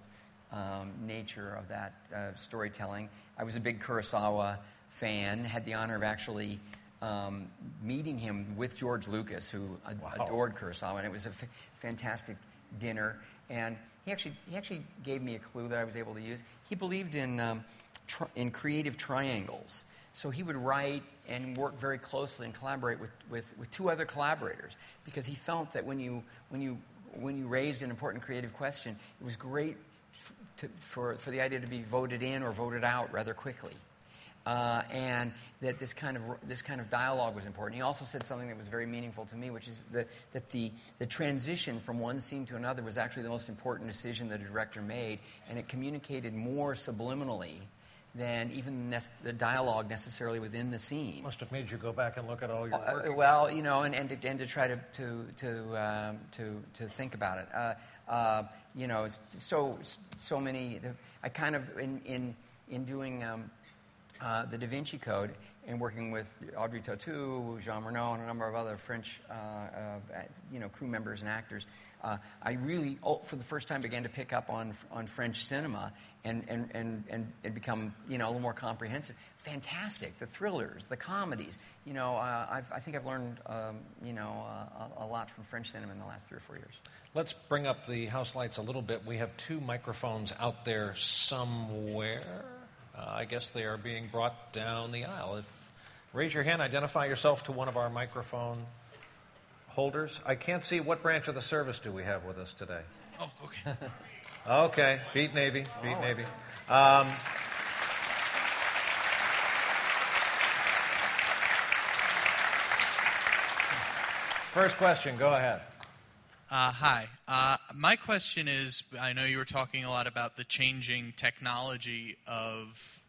um, nature of that uh, storytelling. I was a big Kurosawa fan, had the honor of actually um, meeting him with George Lucas, who ad- wow. adored Kurosawa, and it was a f- fantastic dinner. And he actually, he actually gave me a clue that I was able to use. He believed in, um, tr- in creative triangles. So he would write and work very closely and collaborate with, with, with two other collaborators because he felt that when you, when, you, when you raised an important creative question, it was great to, for, for the idea to be voted in or voted out rather quickly. Uh, and that this kind, of, this kind of dialogue was important. He also said something that was very meaningful to me, which is that, that the, the transition from one scene to another was actually the most important decision that a director made, and it communicated more subliminally than even the, the dialogue necessarily within the scene. Must have made you go back and look at all your work. Uh, well, you know, and, and, to, and to try to, to, to, um, to, to think about it. Uh, uh, you know, so so many. I kind of in in in doing um, uh, the Da Vinci Code and working with Audrey Tautou, Jean Reno, and a number of other French, uh, uh you know, crew members and actors. Uh, I really, oh, for the first time, began to pick up on on French cinema and and and and, become you know a little more comprehensive. Fantastic, the thrillers, the comedies. You know, uh, i think I've learned um, you know a, a lot from French cinema in the last three or four years. Let's bring up the house lights a little bit. We have two microphones out there somewhere. Uh, I guess they are being brought down the aisle. If raise your hand, identify yourself to one of our microphone holders. I can't see what branch of the service do we have with us today. Oh, okay. okay, beat Navy, beat oh. Navy. Um, first question, go ahead. Uh, hi. Uh, my question is I know you were talking a lot about the changing technology of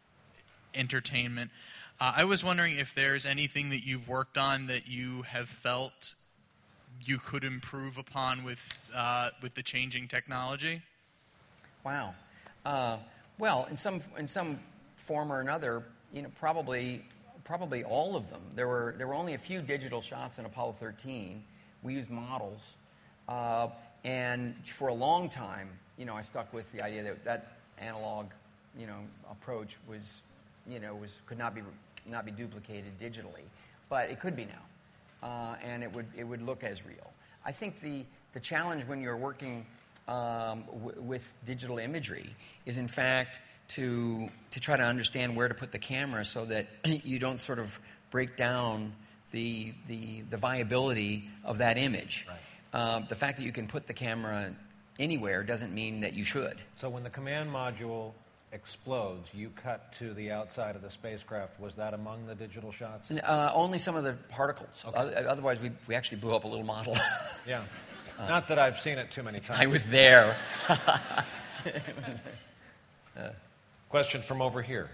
entertainment. Uh, I was wondering if there's anything that you've worked on that you have felt you could improve upon with uh, with the changing technology? Wow. Uh, well, in some in some form or another, you know, probably probably all of them. There were there were only a few digital shots in Apollo 13. We used models, uh, and for a long time, you know, I stuck with the idea that that analog, you know, approach was, you know, was could not be not be duplicated digitally, but it could be now, uh, and it would it would look as real. I think the the challenge when you're working um, w- with digital imagery is, in fact, to, to try to understand where to put the camera so that you don't sort of break down the, the, the viability of that image. Right. Um, the fact that you can put the camera anywhere doesn't mean that you should. So when the command module explodes, you cut to the outside of the spacecraft. Was that among the digital shots? Uh, only some of the particles. Okay. Otherwise, we, we actually blew up a little model. yeah. Uh, Not that I've seen it too many times. I was there. uh. Question from over here.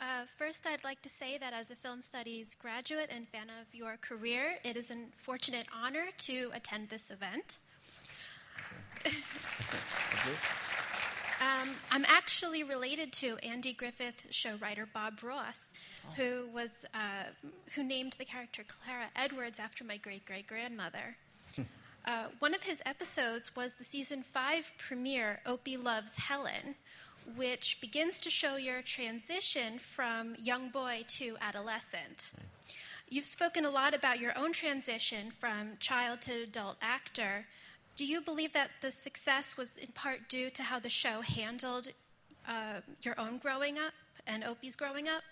Uh, first, I'd like to say that as a film studies graduate and fan of your career, it is a fortunate honor to attend this event. Um, I'm actually related to Andy Griffith show writer Bob Ross, oh. who was uh, who named the character Clara Edwards after my great great grandmother. Uh, one of his episodes was the season five premiere, Opie Loves Helen, which begins to show your transition from young boy to adolescent. You've spoken a lot about your own transition from child to adult actor. Do you believe that the success was in part due to how the show handled uh, your own growing up and Opie's growing up?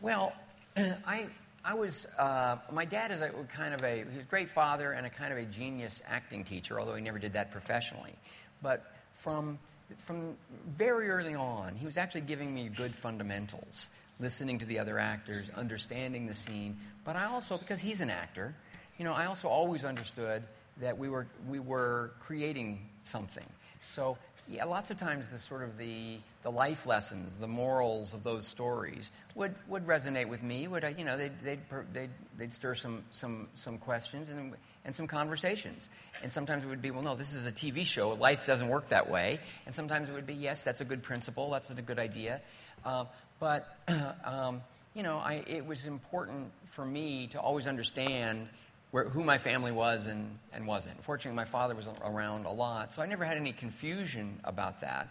Well, I I was, uh, my dad is a kind of a, he's a great father and a kind of a genius acting teacher, although he never did that professionally. But from, from very early on, he was actually giving me good fundamentals, listening to the other actors, understanding the scene. But I also, because he's an actor, you know, I also always understood that we were, we were creating something. So yeah, lots of times the sort of the, the life lessons, the morals of those stories would, would resonate with me. Would you know, they'd, they'd, they'd, they'd stir some, some, some questions and, and some conversations. And sometimes it would be, well, no, this is a TV show. Life doesn't work that way. And sometimes it would be, yes, that's a good principle. That's a good idea. Uh, but, um, you know, I, it was important for me to always understand where, who my family was and, and wasn't. Fortunately, my father was around a lot, so I never had any confusion about that.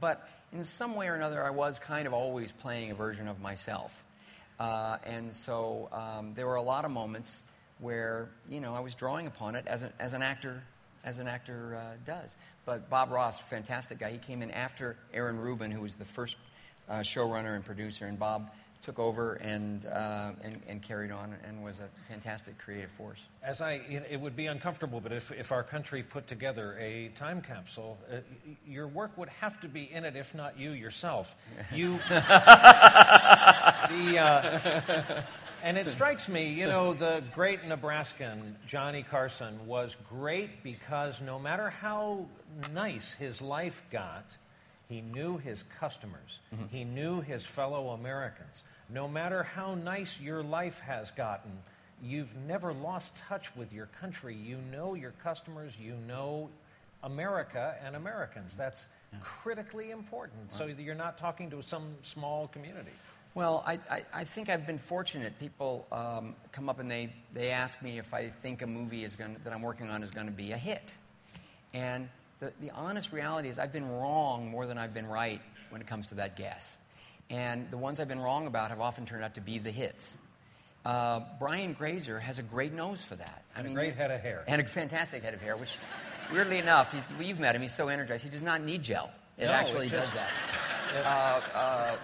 But in some way or another, I was kind of always playing a version of myself. Uh, and so um, there were a lot of moments where, you know, I was drawing upon it as, as an actor as an actor uh, does. But Bob Ross, fantastic guy. He came in after Aaron Ruben, who was the first uh, showrunner and producer, and Bob took over and, uh, and, and, carried on and was a fantastic creative force. As I, it would be uncomfortable, but if, if our country put together a time capsule, uh, your work would have to be in it, if not you yourself. You, the, uh, and it strikes me, you know, the great Nebraskan Johnny Carson was great because no matter how nice his life got, he knew his customers. Mm-hmm. He knew his fellow Americans no matter how nice your life has gotten, you've never lost touch with your country. You know your customers, you know America and Americans. That's yeah. critically important. Right. So you're not talking to some small community. Well, I, I, I think I've been fortunate. People um, come up and they, they ask me if I think a movie is going that I'm working on is going to be a hit. And the, the honest reality is I've been wrong more than I've been right when it comes to that guess. And the ones I've been wrong about have often turned out to be the hits. Uh, Brian Grazer has a great nose for that. And I mean, a great head of hair. And a fantastic head of hair, which, weirdly enough, you've met him, he's so energized. He does not need gel. It no, actually it just, does that. It, uh, uh,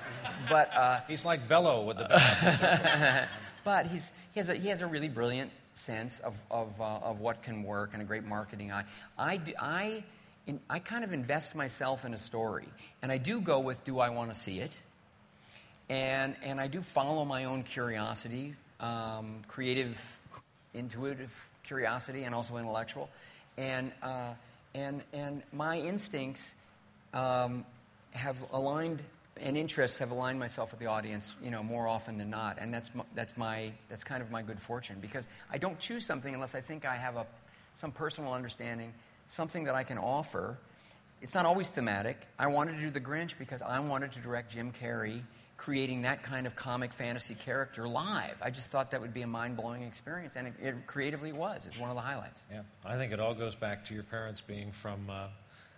but uh, he's like Bello with the. but he's, he has a he has a really brilliant sense of of, uh, of what can work and a great marketing eye. I do, I in, I kind of invest myself in a story, and I do go with do I want to see it and, and I do follow my own curiosity, um, creative, intuitive curiosity, and also intellectual. And, uh, and, and my instincts um, have aligned and interests have aligned myself with the audience, you know, more often than not, and that's my, that's my that's kind of my good fortune because I don't choose something unless I think I have a some personal understanding, something that I can offer. It's not always thematic. I wanted to do The Grinch because I wanted to direct Jim Carrey creating that kind of comic fantasy character live. I just thought that would be a mind blowing experience, and it, it, creatively was. It's one of the highlights. Yeah, I think it all goes back to your parents being from. Uh,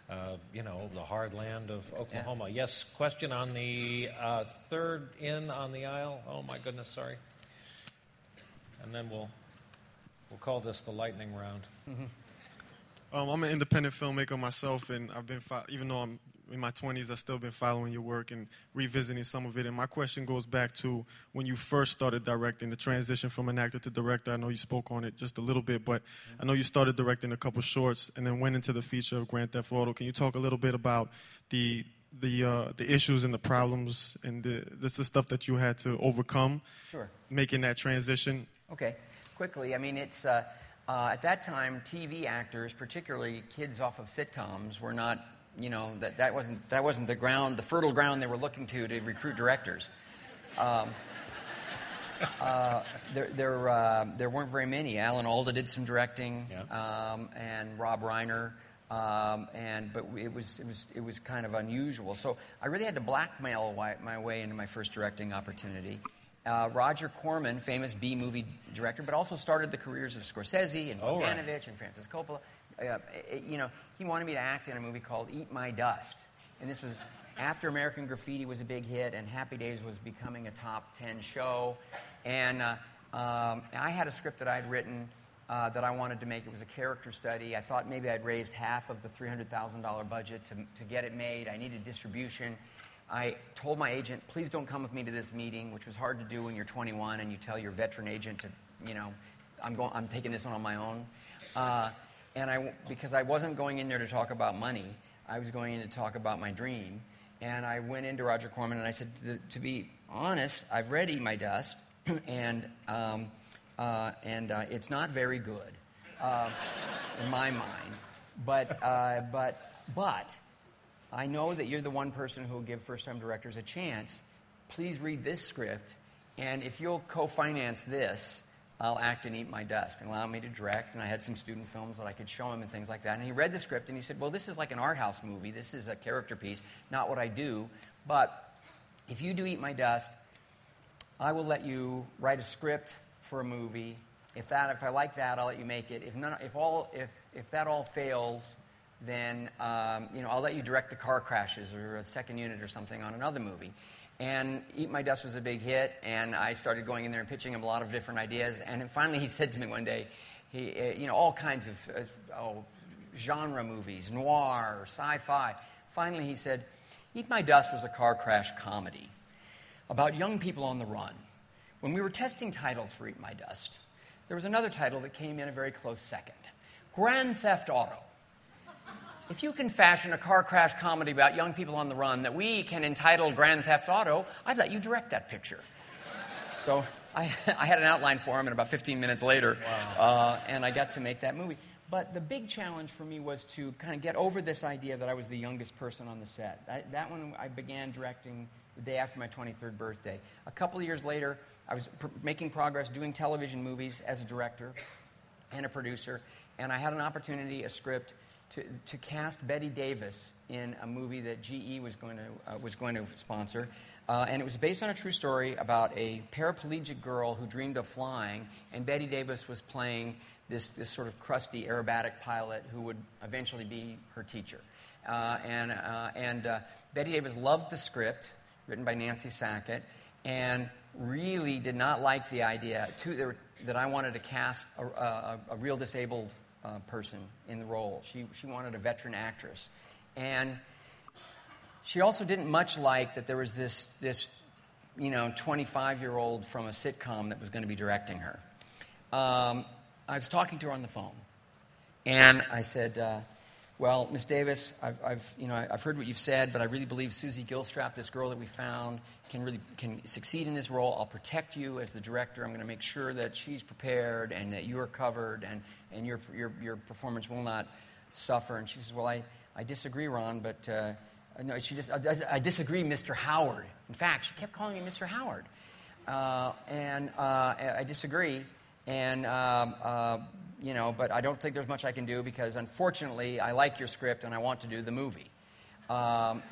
uh, you know, the hard land of Oklahoma. Yeah. Yes, question on the uh, third in on the aisle. Oh my goodness, sorry. And then we'll we'll call this the lightning round. Mm-hmm. Um, I'm an independent filmmaker myself, and I've been even though I'm in my 20s, I've still been following your work and revisiting some of it. And my question goes back to when you first started directing, the transition from an actor to director. I know you spoke on it just a little bit, but I know you started directing a couple shorts and then went into the feature of Grand Theft Auto. Can you talk a little bit about the the uh, the issues and the problems and the this is stuff that you had to overcome? Sure. Making that transition. Okay, quickly. I mean, it's. Uh, uh, at that time, TV actors, particularly kids off of sitcoms, were not you know, that, that, wasn't, that wasn't the ground, the fertile ground they were looking to to recruit directors. Um, uh, there, there, uh, there weren't very many. Alan Alda did some directing, yeah. um, and Rob Reiner, um, and but it was, it was, it was kind of unusual. So I really had to blackmail my way into my first directing opportunity. Uh, Roger Corman, famous B movie director, but also started the careers of Scorsese and oh, Bogdanovich right. and Francis Coppola uh, you know, he wanted me to act in a movie called Eat My Dust. And this was after American Graffiti was a big hit and Happy Days was becoming a top 10 show. And uh, um, I had a script that I'd written uh, that I wanted to make. It was a character study. I thought maybe I'd raised half of the $300,000 budget to, to get it made. I needed distribution. I told my agent, please don't come with me to this meeting, which was hard to do when you're 21 and you tell your veteran agent to, you know, I'm, going, I'm taking this one on my own. Uh, and I, because I wasn't going in there to talk about money, I was going in to talk about my dream. And I went into Roger Corman and I said, to, be honest, I've read Eat My Dust, and, um, uh, and uh, it's not very good uh, in my mind. But, uh, but, but I know that you're the one person who will give first time directors a chance. Please read this script, and if you'll co finance this, I'll act and eat my dust and allow me to direct. And I had some student films that I could show him and things like that. And he read the script and he said, Well, this is like an art house movie. This is a character piece, not what I do. But if you do eat my dust, I will let you write a script for a movie. If, that, if I like that, I'll let you make it. If, none, if, all, if, if that all fails, then um, you know, I'll let you direct the car crashes or a second unit or something on another movie. And Eat My Dust was a big hit, and I started going in there and pitching him a lot of different ideas. And finally, he said to me one day, he, uh, you know, all kinds of uh, oh, genre movies, noir, sci-fi. Finally, he said, Eat My Dust was a car crash comedy about young people on the run. When we were testing titles for Eat My Dust, there was another title that came in a very close second Grand Theft Auto. If you can fashion a car crash comedy about young people on the run that we can entitle Grand Theft Auto, I'd let you direct that picture. So I, I had an outline for him, and about 15 minutes later, wow. uh, and I got to make that movie. But the big challenge for me was to kind of get over this idea that I was the youngest person on the set. I, that one I began directing the day after my 23rd birthday. A couple of years later, I was pr- making progress doing television movies as a director and a producer, and I had an opportunity, a script to, to cast Bette Davis in a movie that GE was going to, uh, was going to sponsor. Uh, and it was based on a true story about a paraplegic girl who dreamed of flying, and Bette Davis was playing this, this sort of crusty aerobatic pilot who would eventually be her teacher. Uh, and uh, and uh, Bette Davis loved the script, written by Nancy Sackett, and really did not like the idea to, that I wanted to cast a, a, a real disabled uh, person in the role. She, she wanted a veteran actress. And she also didn't much like that there was this, this you know, 25 year old from a sitcom that was going to be directing her. Um, I was talking to her on the phone. And I said, uh, well, Miss Davis, I've, I've, you know, I've heard what you've said, but I really believe Suzy Gilstrap, this girl that we found, can really can succeed in this role. I'll protect you as the director. I'm going to make sure that she's prepared and that you're covered and, and your, your, your performance will not suffer. And she says, well, I, I disagree, Ron, but uh, no, she just, I, I disagree, Mr. Howard. In fact, she kept calling me Mr. Howard. Uh, and uh, I disagree. And, um, uh, you know, but I don't think there's much I can do because unfortunately I like your script and I want to do the movie. Um,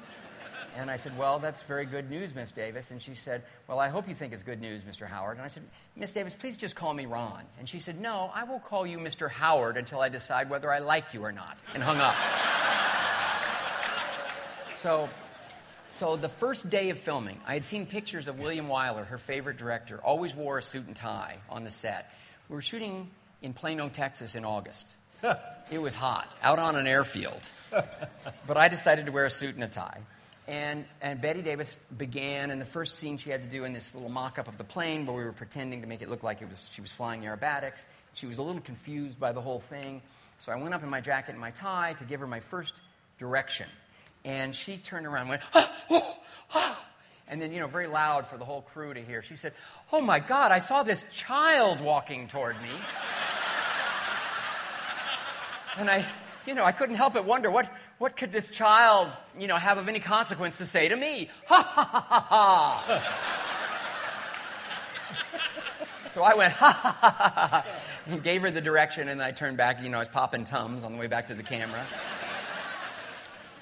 and I said, Well, that's very good news, Miss Davis. And she said, Well, I hope you think it's good news, Mr. Howard. And I said, Miss Davis, please just call me Ron. And she said, No, I will call you Mr. Howard until I decide whether I like you or not. And hung up. so, so the first day of filming, I had seen pictures of William Wyler, her favorite director, always wore a suit and tie on the set. We were shooting in Plano, Texas in August. it was hot, out on an airfield. but I decided to wear a suit and a tie. And, and Bette Davis began, and the first scene she had to do in this little mock up of the plane where we were pretending to make it look like it was, she was flying aerobatics. She was a little confused by the whole thing. So I went up in my jacket and my tie to give her my first direction. And she turned around and went, ah, oh, ah. And then, you know, very loud for the whole crew to hear. She said, Oh my God, I saw this child walking toward me. And I, you know, I couldn't help but wonder what, what could this child, you know, have of any consequence to say to me? Ha ha ha ha ha. so I went, ha ha ha ha ha, and gave her the direction, and I turned back, you know, I was popping tums on the way back to the camera.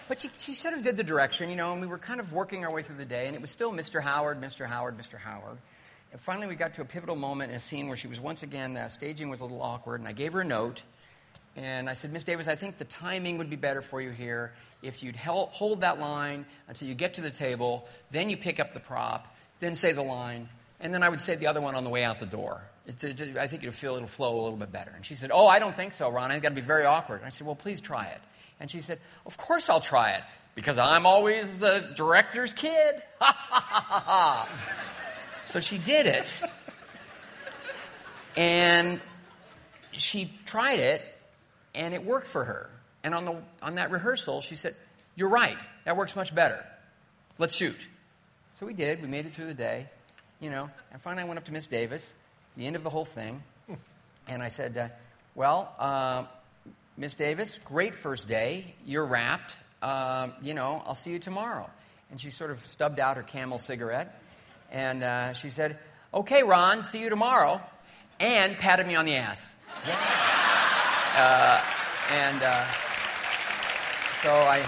But she, she sort of did the direction, you know, and we were kind of working our way through the day, and it was still Mr. Howard, Mr. Howard, Mr. Howard. And finally, we got to a pivotal moment in a scene where she was once again, uh, staging was a little awkward, and I gave her a note, and I said, Miss Davis, I think the timing would be better for you here if you'd hold that line until you get to the table, then you pick up the prop, then say the line, and then I would say the other one on the way out the door. I think it'll feel it'll flow a little bit better. And she said, Oh, I don't think so, Ron. It's got to be very awkward. And I said, Well, please try it. And she said, Of course I'll try it because I'm always the director's kid. So she did it. And she tried it, and it worked for her. And on, the, on that rehearsal, she said, You're right. That works much better. Let's shoot. So we did. We made it through the day, you know. And finally, I went up to Miss Davis, the end of the whole thing, and I said, uh, Well, uh, Miss Davis, great first day. You're wrapped. Uh, you know, I'll see you tomorrow. And she sort of stubbed out her camel cigarette, and uh, she said, Okay, Ron, see you tomorrow, and patted me on the ass. Uh, and uh, so I,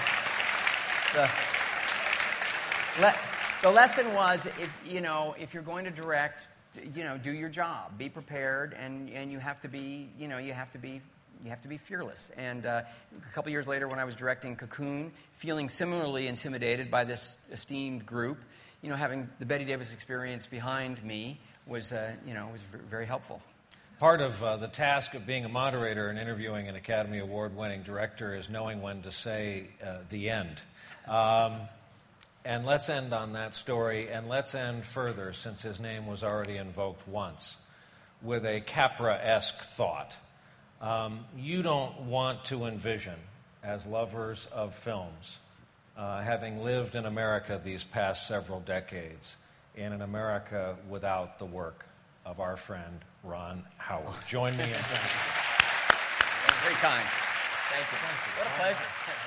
the, le- the lesson was, if you know, if you're going to direct, you know, do your job, be prepared, and and you have to be, you know, you have to be. You have to be fearless. And uh, a couple years later, when I was directing Cocoon, feeling similarly intimidated by this esteemed group, you know, having the Bette Davis experience behind me was, uh, you know, was very helpful. Part of uh, the task of being a moderator and interviewing an Academy Award winning director is knowing when to say uh, the end. Um, and let's end on that story, and let's end further, since his name was already invoked once, with a Capra esque thought. Um, you don't want to envision, as lovers of films, uh, having lived in America these past several decades, in an America without the work of our friend Ron Howard. Join me in thank you. Very kind. Thank you. Thank you. What a pleasure.